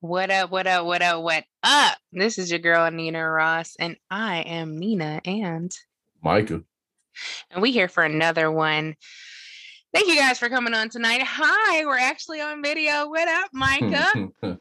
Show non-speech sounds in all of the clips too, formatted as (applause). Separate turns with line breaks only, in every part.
What up, what up, what up, what up? This is your girl, Nina Ross, and I am Nina and
Micah.
And we here for another one. Thank you guys for coming on tonight. Hi, we're actually on video. What up, Micah? (laughs)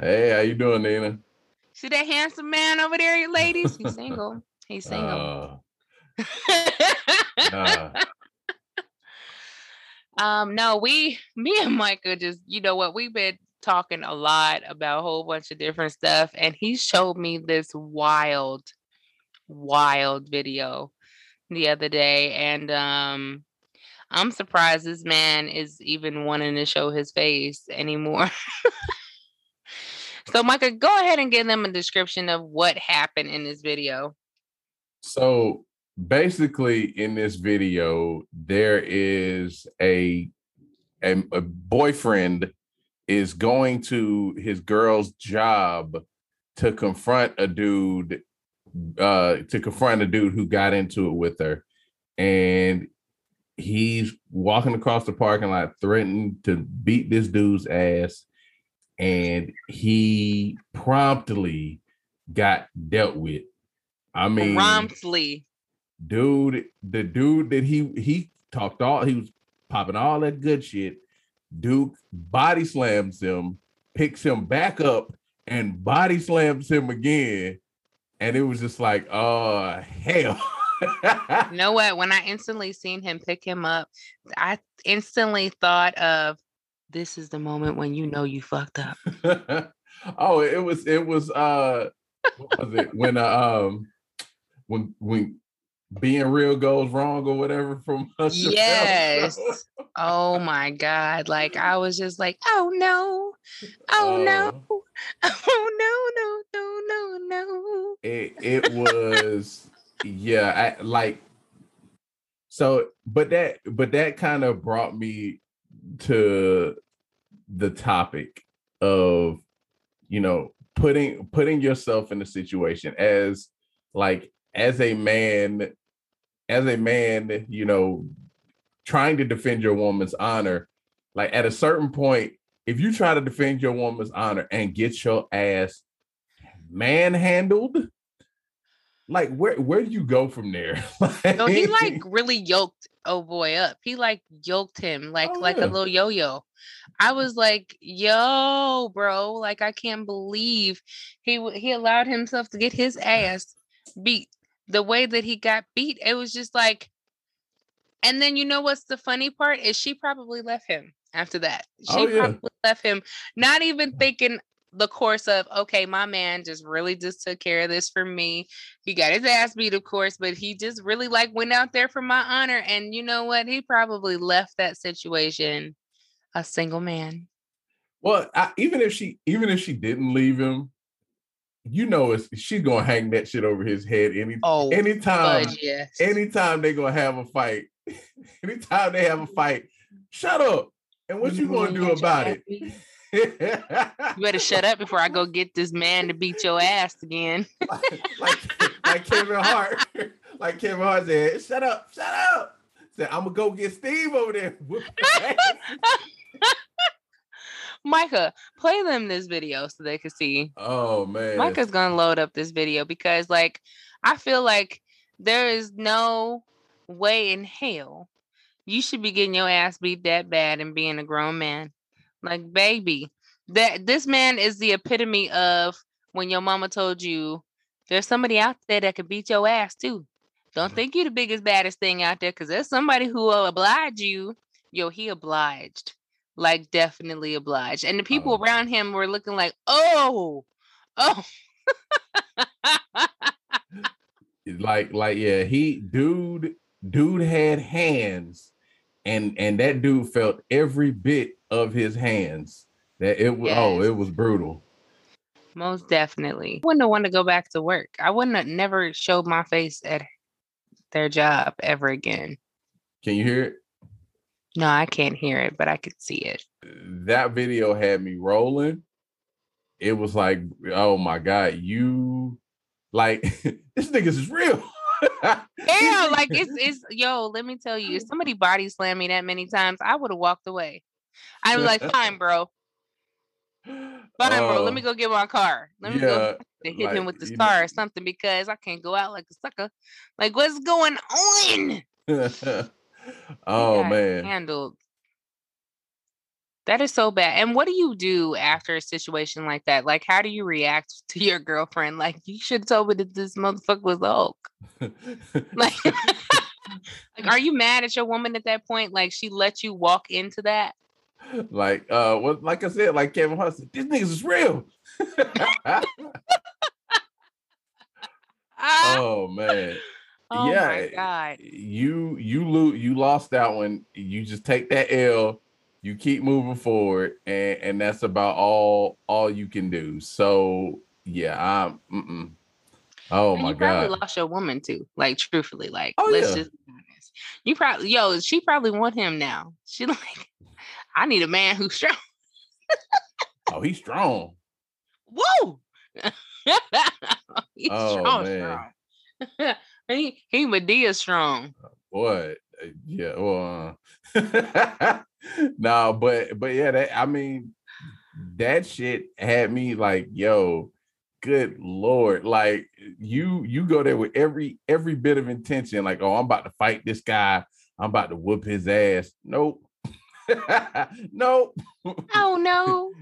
hey, how you doing, Nina?
See that handsome man over there, ladies? He's single. (laughs) He's single. Uh, (laughs) um, no, we, me and Micah just, you know what, we've been talking a lot about a whole bunch of different stuff. And he showed me this wild, wild video the other day. And um I'm surprised this man is even wanting to show his face anymore. (laughs) so Micah, go ahead and give them a description of what happened in this video.
So basically in this video, there is a a, a boyfriend is going to his girl's job to confront a dude uh to confront a dude who got into it with her. And he's walking across the parking lot threatening to beat this dude's ass. And he promptly got dealt with. I mean
promptly.
dude the dude that he he talked all he was popping all that good shit Duke body slams him, picks him back up, and body slams him again. And it was just like, oh hell.
you know what? When I instantly seen him pick him up, I instantly thought of this is the moment when you know you fucked up. (laughs)
oh, it was it was uh what was it when uh, um when when being real goes wrong or whatever from. (laughs)
Yes. (laughs) oh my God. Like I was just like, oh no. Oh uh, no. (laughs) Oh no, no, no, no, no.
It it was yeah, I like so but that but that kind of brought me to the topic of you know putting putting yourself in a situation as like as a man as a man, you know, trying to defend your woman's honor, like at a certain point, if you try to defend your woman's honor and get your ass manhandled, like where where do you go from there? (laughs)
no, he like really yoked oh boy up. He like yoked him like oh, like yeah. a little yo-yo. I was like, yo, bro, like I can't believe he he allowed himself to get his ass beat the way that he got beat, it was just like, and then you know what's the funny part is she probably left him after that. Oh, she oh, yeah. probably left him, not even thinking the course of okay, my man just really just took care of this for me. He got his ass beat, of course, but he just really like went out there for my honor. And you know what? He probably left that situation a single man.
Well, I, even if she even if she didn't leave him, you know it's she's gonna hang that shit over his head any oh, anytime yes. anytime they gonna have a fight (laughs) anytime they have a fight shut up and what you, you gonna mm-hmm. do about it
you better shut up before I go (laughs) get this man to beat your ass again.
like, (laughs) like, like Kevin Hart, like Kevin Hart said, "Shut up, shut up." Said, "I'm gonna go get Steve over there."
Micah, play them this video so they can see.
Oh man.
Micah's gonna load up this video because like I feel like there is no way in hell you should be getting your ass beat that bad and being a grown man. Like baby, that this man is the epitome of when your mama told you there's somebody out there that can beat your ass too. Don't think you're the biggest, baddest thing out there because there's somebody who will oblige you. Yo, he obliged like definitely obliged. And the people oh. around him were looking like, oh, oh.
like, like, yeah, he dude, dude had hands, and and that dude felt every bit of his hands. That it was oh, yes. oh, it was brutal.
Most definitely. I wouldn't want to go back to work. I wouldn't have never showed my face at their job ever again.
Can you hear it?
No, I can't hear it, but I could see it.
That video had me rolling. It was like, oh my God, you like (laughs) this niggas is real. (laughs)
yeah, like it's it's yo, let me tell you, if somebody body slammed me that many times, I would have walked away. I was like, fine, bro. (laughs) Fine, uh, bro. Let me go get my car. Let me yeah, go hit like, him with the star know. or something because I can't go out like a sucker. Like, what's going on?
Oh man.
Handled. That is so bad. And what do you do after a situation like that? Like, how do you react to your girlfriend? Like, you should have told me that this motherfucker was Hulk. (laughs) like, (laughs) like, are you mad at your woman at that point? Like, she let you walk into that?
Like, uh, what? Like I said, like Kevin Hart said, these niggas is real. (laughs) oh man.
Oh yeah, my eh, god.
You you lose you lost that one. You just take that L, you keep moving forward, and and that's about all all you can do. So yeah, I'm oh and my you god.
Probably lost your woman too. Like truthfully, like oh, let's yeah. just you probably yo, she probably want him now. She (laughs) like, I need a man who's strong.
oh, he's strong.
Whoa. (laughs) he's oh, strong, man. strong. (laughs) he he Madea strong.
Boy, uh, yeah. Well, uh, (laughs) no, but but yeah, that I mean, that shit had me like, yo, good lord, like you you go there with every every bit of intention, like, oh, I'm about to fight this guy, I'm about to whoop his ass. Nope. (laughs) nope.
Oh no.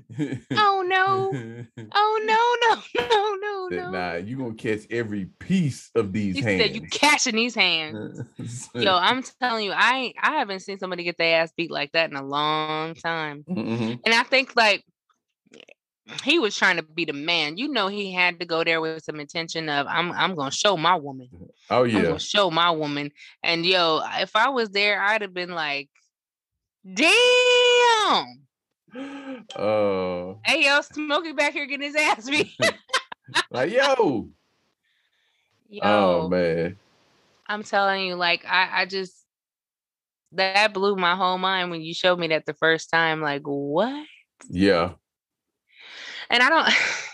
Oh no. (laughs) Oh no, no, no, no, no.
Nah, you gonna catch every piece of these he hands. Said
you catching these hands. (laughs) Yo, I'm telling you, I I haven't seen somebody get their ass beat like that in a long time. Mm-hmm. And I think like he was trying to be the man. You know, he had to go there with some intention of I'm I'm gonna show my woman.
Oh yeah,
show my woman. And yo, if I was there, I'd have been like, Damn.
Oh.
Hey yo, Smokey back here getting his ass (laughs) beat.
like yo. Oh, yo. Oh man.
I'm telling you, like I, I just that blew my whole mind when you showed me that the first time. Like, what?
Yeah.
And I don't (laughs)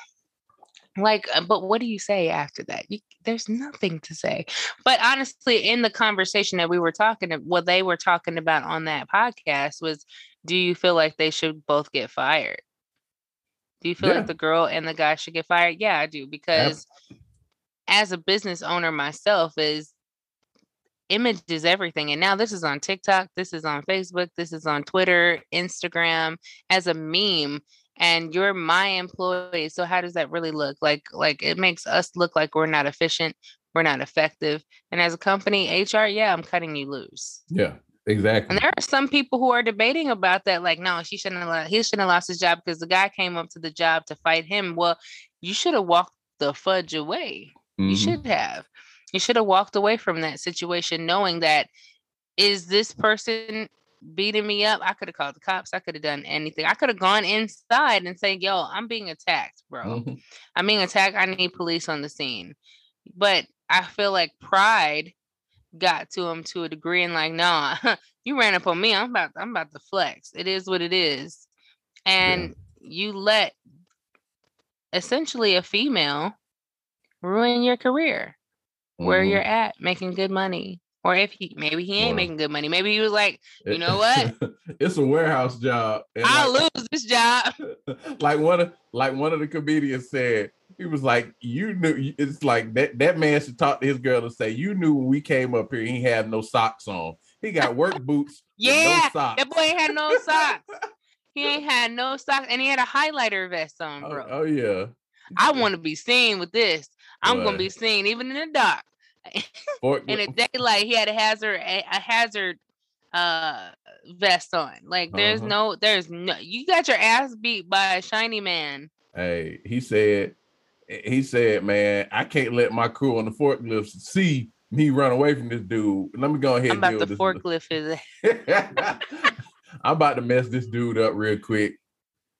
like uh, but what do you say after that you, there's nothing to say but honestly in the conversation that we were talking what they were talking about on that podcast was do you feel like they should both get fired do you feel yeah. like the girl and the guy should get fired yeah i do because yep. as a business owner myself is image is everything and now this is on tiktok this is on facebook this is on twitter instagram as a meme and you're my employee so how does that really look? Like like it makes us look like we're not efficient we're not effective and as a company hr yeah i'm cutting you loose.
Yeah exactly.
and there are some people who are debating about that like no she shouldn't have he shouldn't have lost his job because the guy came up to the job to fight him. Well you should have walked the fudge away. Mm-hmm. you should have. You should have walked away from that situation knowing that is this person beating me up, I could have called the cops. I could have done anything. I could have gone inside and say, "Yo, I'm being attacked, bro. Mm-hmm. I'm being attacked. I need police on the scene." But I feel like pride got to him to a degree, and like, nah, (laughs) you ran up on me. I'm about, I'm about to flex. It is what it is, and yeah. you let essentially a female ruin your career, mm-hmm. where you're at, making good money, or if he maybe he ain't making good money. Maybe he was like, you know what? (laughs)
it's a warehouse job.
I'll like, lose this job. (laughs)
like one of like one of the comedians said, he was like, you knew it's like that that man should talk to his girl and say, You knew when we came up here, he had no socks on. He got work boots.
yeah,
no
that boy ain't had no socks. (laughs) he ain't had no socks, and he had a highlighter vest on, oh, bro.
Oh, oh yeah.
I want to be seen with this. I'm gonna be seen even in the dark. In the daylight, he had a hazard a, a hazard uh vest on. Like there's uh-huh. no there's no you got your ass beat by a shiny man.
Hey, he said he said, man, I can't let my crew on the forklift see me run away from this dude. Let me go ahead
I'm about the forklift is (laughs)
I'm about to mess this dude up real quick.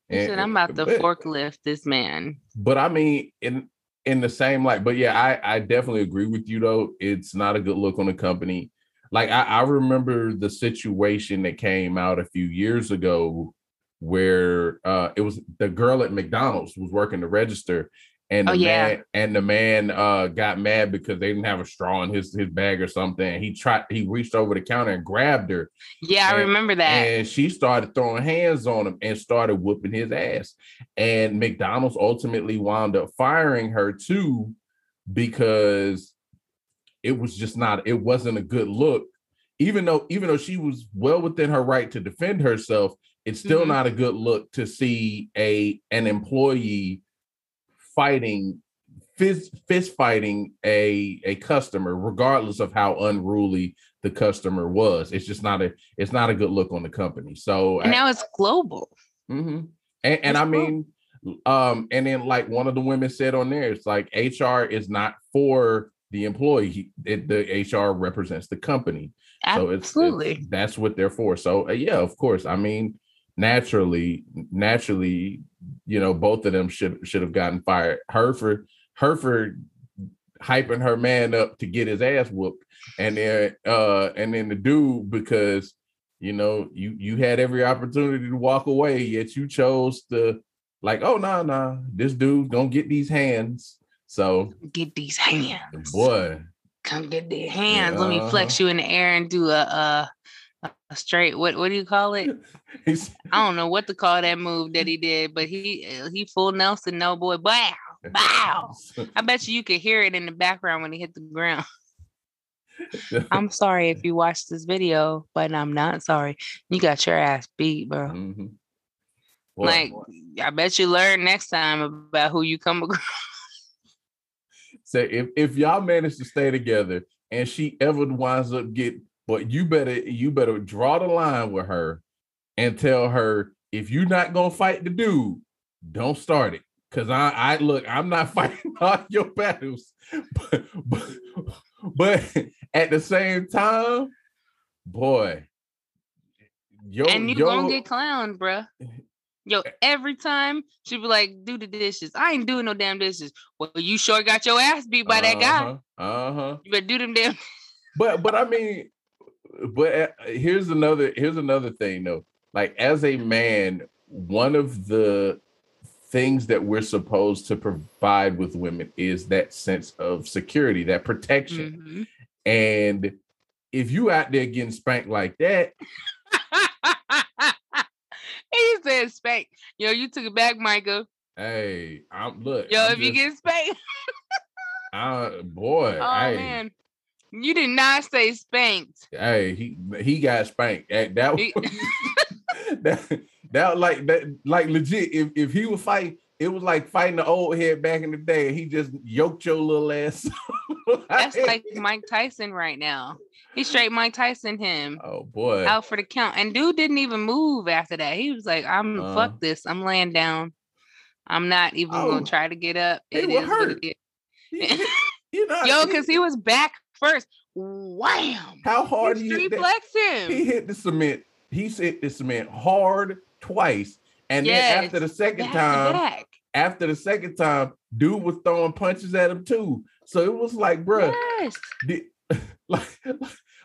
And, said, I'm about to but, forklift this man.
But I mean, in in the same light. But yeah, I, I definitely agree with you though. It's not a good look on the company. Like I, I remember the situation that came out a few years ago where uh, it was the girl at McDonald's was working the register and the
Oh, yeah.
man and the man uh got mad because they didn't have a straw in his his bag or something. He tried he reached over the counter and grabbed her,
Yeah, I remember that.
and she started throwing hands on him and started whooping his ass. And McDonald's ultimately wound up firing her too because it was just not it wasn't a good look. Even though even though she was well within her right to defend herself, it's still
Mhm.
not a good look to see a an employee fighting fist, fist fighting a a customer regardless of how unruly the customer was it's just not a it's not a good look on the company so
and
I-
now it's global.
mm-hmm. and, and
It's
i mean um and then like one of the women said on there it's like hr is not for the employee it, the hr represents the company so it's,
Absolutely.
it's that's what they're for so uh, yeah of course i mean naturally naturally you know both of them should should have gotten fired her for her for hyping her man up to get his ass whooped and then uh and then the dude because you know you you had every opportunity to walk away yet you chose to like oh no no nah, this dude don't get these hands so
Get these hands.
boy
Come get the hands. Let me
Uh-huh.
flex you in the air and do a a, a straight what what do you call it? (laughs) I don't know what to call that move that he did, but he uh, he full Nelson no boy. Bow. Bow. (laughs) I bet you you could hear it in the background when he hit the ground. (laughs) I'm sorry if you watched this video, but I'm not sorry. You got your ass beat, bro.
Mhm. Boy,
Like, I bet you learn next time about who you come across.
So if if y'all manage to stay together and she ever winds up get, but you better you better draw the line with her and tell her if you're not gonna fight the dude, don't start it. Cause I I look, I'm not (laughs) fighting all your battles, but but, but at the same time, boy, yo,
and you
yo,
gonna get clowned, bruh. Yo, every time she be like, do the dishes. I ain't doing no damn dishes. Well, you sure got your ass beat by that guy.
Uh huh.
You better do them damn.
but but I mean, but uh, here's another here's another thing though. Like as a man, one of the things that we're supposed to provide with women is that sense of security, that protection.
Mhm.
And if you out there getting spanked like that, (laughs)
he said spank. Yo, you took it back, Michael.
hey, I'm look.
Yo,
I'm
if you get spanked,
uh, boy, (laughs)
oh
hey,
man, you did not say spanked.
hey, he he got spanked. That that was (laughs) that, that like that like legit. If if he was fighting, it was like fighting the old head back in the day. He just yoked your little ass. (laughs)
That's like Mike Tyson right now. He straight Mike Tyson him
oh boy.
out for the count, and dude didn't even move after that. He was like, "I'm
Uh.
fuck this. I'm laying down. I'm not even
Oh.
gonna try to get up." It
hurt.
it (laughs)
you know,
Yo, because he was back first. Wham!
how hard he
He
that,
flexed
he hit the cement. He hit the cement hard twice, and then after the second time,
back.
after the second time, dude was throwing punches at him too. So it was like, bruh,
Yes.
did, (laughs) like,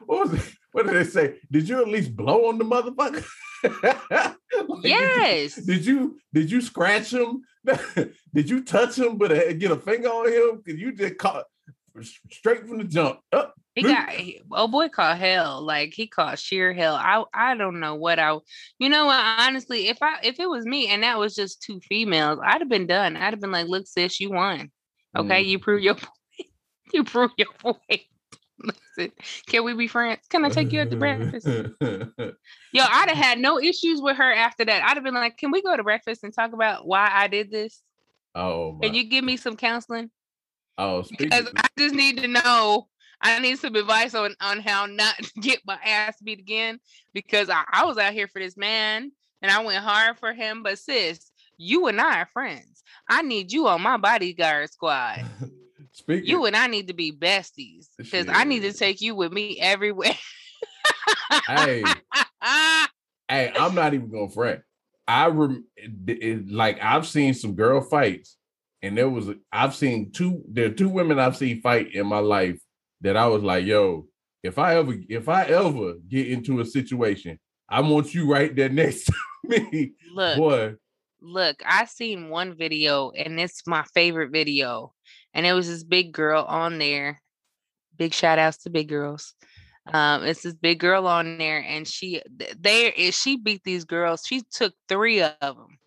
what was it? What did they say? Did you at least blow on the motherfucker? (laughs) Like,
Yes.
Did you did you scratch him? (laughs) did you touch him but uh, get a finger on him? Cause you just caught straight from the jump. Up.
He got oh boy caught hell. Like he caught sheer hell. I I don't know what I you know what honestly if I if it was me and that was just two females, I'd have been done. I'd have been like, look, sis, you won. Okay,
Mm.
you prove your (laughs) point. You prove your point. Listen, can we be friends? Can I take you out to breakfast? (laughs) Yo, I'd have had no issues with her after that. I'd have been like, can we go to breakfast and talk about why I did this?
oh my.
Can you give me some counseling?
Oh,
because I just need to know. I need some advice on on how not to (laughs) get my ass beat again because I, I was out here for this man and I went hard for him. But sis, you and I are friends. I need you on my bodyguard squad. (laughs)
speaking,
You and I need to be besties because I need to take you with me everywhere.
hey, (laughs) hey, I'm not even gonna fret. I rem it, it- like I've seen some girl fights, and there was I've seen two. There are two women I've seen fight in my life that I was like, yo, if I ever if I ever get into a situation, I want you right there next to (laughs) me,
Look,
boy.
Look, I seen one video and it's my favorite video. And it was this big girl on there. Big shout outs to big girls. Um, it's this big girl on there, and she there is she beat these girls. She took three of them,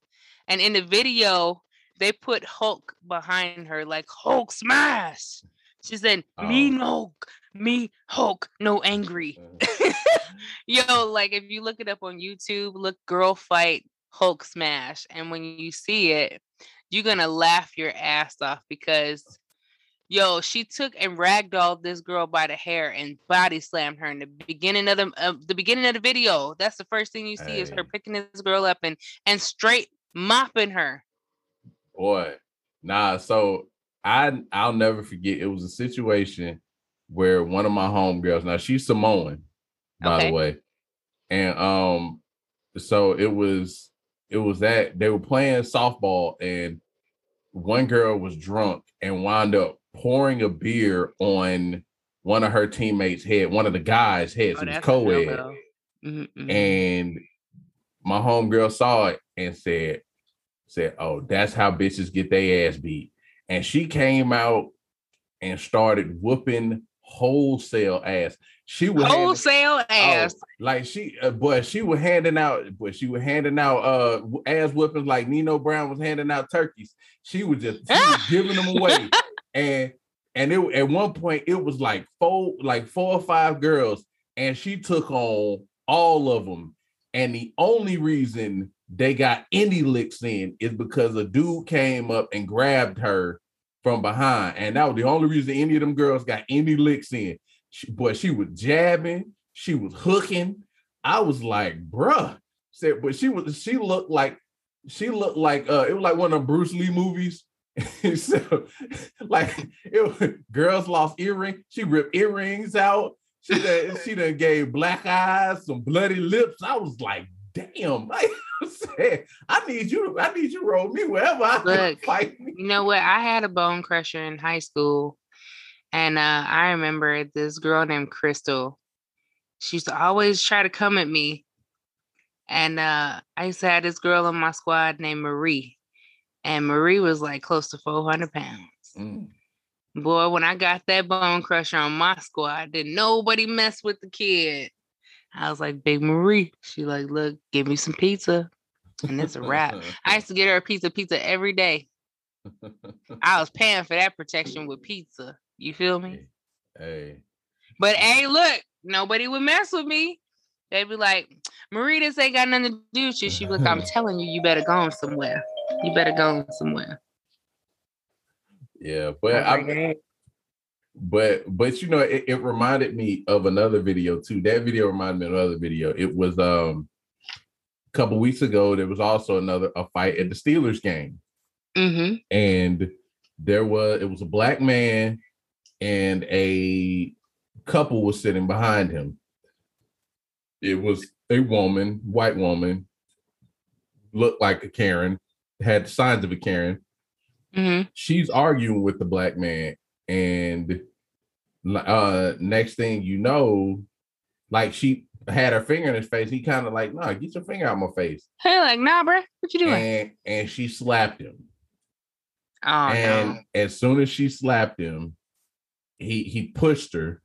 and in the video they put Hulk behind her, like Hulk smash. She said, "Me oh. Hulk, me Hulk, no angry." Uh. (laughs) Yo, like if you look it up on YouTube, look girl fight Hulk smash, and when you see it, you're gonna laugh your ass off because yo, she took and ragdolled this girl by the hair and body slammed her in the beginning of the uh, the beginning of the video. That's the first thing you see hey. is her picking this girl up and and straight mopping her.
Boy, nah. So I I'll never forget. It was a situation where one of my homegirls. Now she's Samoan, by okay. the way, and um, so it was it was that they were playing softball and one girl was drunk and wound up pouring a beer on one of her teammates' head, one of the guys' heads. Oh, it was co-ed. Mm-hmm, mm-hmm. And my homegirl saw it and said, said, Oh, that's how bitches get their ass beat. And she came out and started whooping wholesale ass. She was
wholesale handing, oh, ass.
Oh, like she, uh, but she was handing out, but she was handing out uh ass whippings like Nino Brown was handing out turkeys. She was just she was (laughs) giving them away. and and it at one point it was like four like four or five girls and she took on all of them and the only reason they got any licks in is because a dude came up and grabbed her from behind and that was the only reason any of them girls got any licks in she, but she was jabbing she was hooking i was like bruh said but she was she looked like she looked like uh it was like one of bruce lee movies (laughs) so, (laughs) like, it, girls lost earrings. She ripped earrings out. She done, she done gave black eyes, some bloody lips. I was like, damn. (laughs) Like, I need you. I need you to roll me wherever I Look, fight.
Me. You know what? I had a bone crusher in high school, and uh, I remember this girl named Crystal. She used to always try to come at me, and uh, I used to have this girl on my squad named Marie and Marie was like close to 400 pounds. Mm. Boy, when I got that bone crusher on my squad, did nobody mess with the kid. I was like, Big Marie. She like, look, give me some pizza. And it's a wrap. I used to get her a piece of pizza every day. I was (laughs) paying for that protection with pizza. You feel me?
Hey.
But hey, look, nobody would mess with me. They'd be like, Marie, this ain't got nothing to do with you. She'd be like, I'm (laughs) telling you, you better go somewhere. You better go somewhere.
Yeah, but I, but but you know, it, it, reminded me of another video too. That video reminded me of another video. It was um a couple weeks ago. There was also another a fight at the Steelers game,
mm-hmm.
and there was it was a black man and a couple was sitting behind him. It was a woman, white woman, looked like a Karen, had signs of a Karen.
Mm-hmm.
She's arguing with the black man, and uh, next thing you know, like she had her finger in his face. He kind of like, nah, get your finger out my face.
Hey, like, nah, bro, what you doing?
And, and she slapped him.
Oh,
and no. as soon as she slapped him, he he pushed her,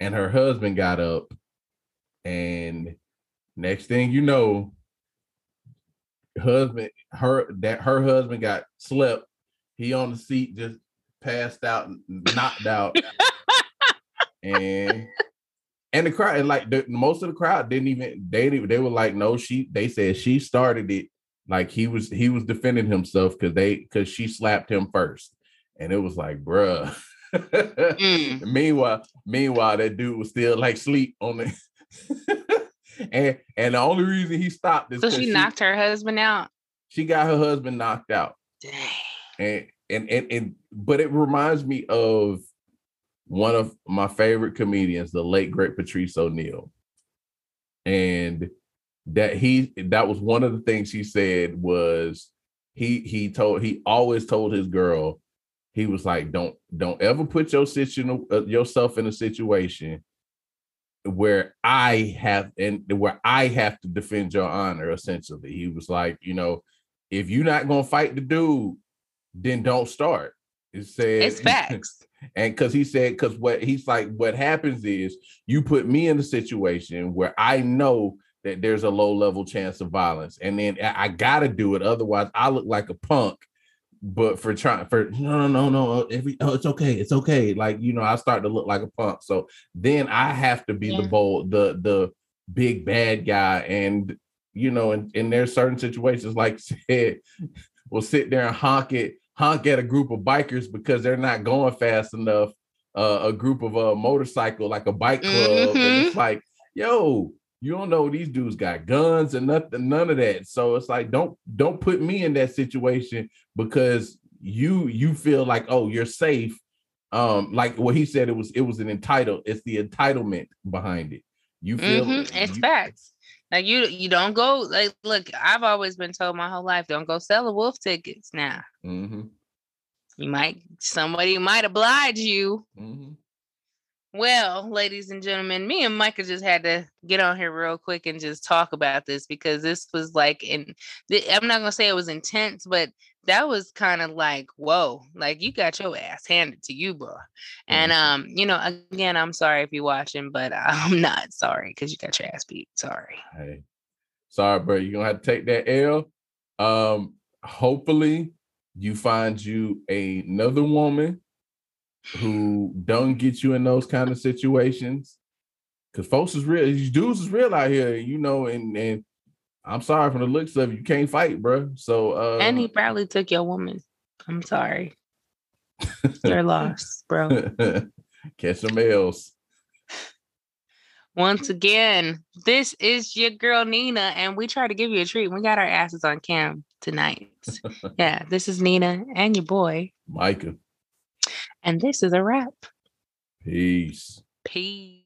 and her husband got up, and next thing you know, husband, her that her husband got slept. He on the seat just passed out, knocked out, (laughs) and and the crowd and like the, most of the crowd didn't even they they were like no she they said she started it like he was he was defending himself because they because she slapped him first and it was like bruh mm. (laughs) meanwhile meanwhile that dude was still like sleep on the (laughs) and and the only reason he stopped is
so she knocked she, her husband out.
She got her husband knocked out.
Dang.
And, and and and but it reminds me of one of my favorite comedians, the late great Patrice O'Neal. And that he that was one of the things he said was he he told he always told his girl he was like don't don't ever put your situation uh, yourself in a situation where I have and where I have to defend your honor. Essentially, he was like, you know, if you're not gonna fight the dude, then don't start. It said
It's facts. (laughs)
and because he said, because what he's like, what happens is you put me in a situation where I know that there's a low level chance of violence, and then I, I gotta do it. Otherwise, I look like a punk. But for trying for no no no no every oh it's okay it's okay like you know I start to look like a punk so then I have to be
Yeah.
the bold the the big bad guy and you know and, and there's certain situations like (laughs) said will sit there and honk it honk at a group of bikers because they're not going fast enough uh, a group of a motorcycle like a bike club and
Mhm.
it's like yo you don't know these dudes got guns and nothing none of that. So it's like don't don't put me in that situation because you you feel like oh you're safe. Um like what he said it was it was an entitled it's the entitlement behind it. You feel
Mhm, It's
you-
facts. Like you, you don't go. Like, look, I've always been told my whole life, don't go sell the wolf tickets. Now
Mhm,
you might, somebody might oblige you.
mhm.
Well, ladies and gentlemen, me and Micah just had to get on here real quick and just talk about this because this was like, and I'm not gonna say it was intense, but that was kind of like, whoa, like you got your ass handed to you, bro. And
Mhm.
um, you know, again, I'm sorry if you're watching, but (laughs) I'm not sorry because you got your ass beat. Sorry.
Hey, sorry, bro. You're gonna have to take that L. Um, hopefully you find you another woman who don't get you in those kind of situations. Cause folks is real, these dudes is real out here, you know, and and I'm sorry from the looks of it, you can't fight, bro. So uh
and he probably took your woman. I'm sorry. You're lost, bro. (laughs)
catch some L's.
Once again, this is your girl Nina, and we try to give you a treat. We got our asses on cam tonight. (laughs) yeah, this is Nina and your boy,
Micah.
and this is a wrap.
Peace.
Peace.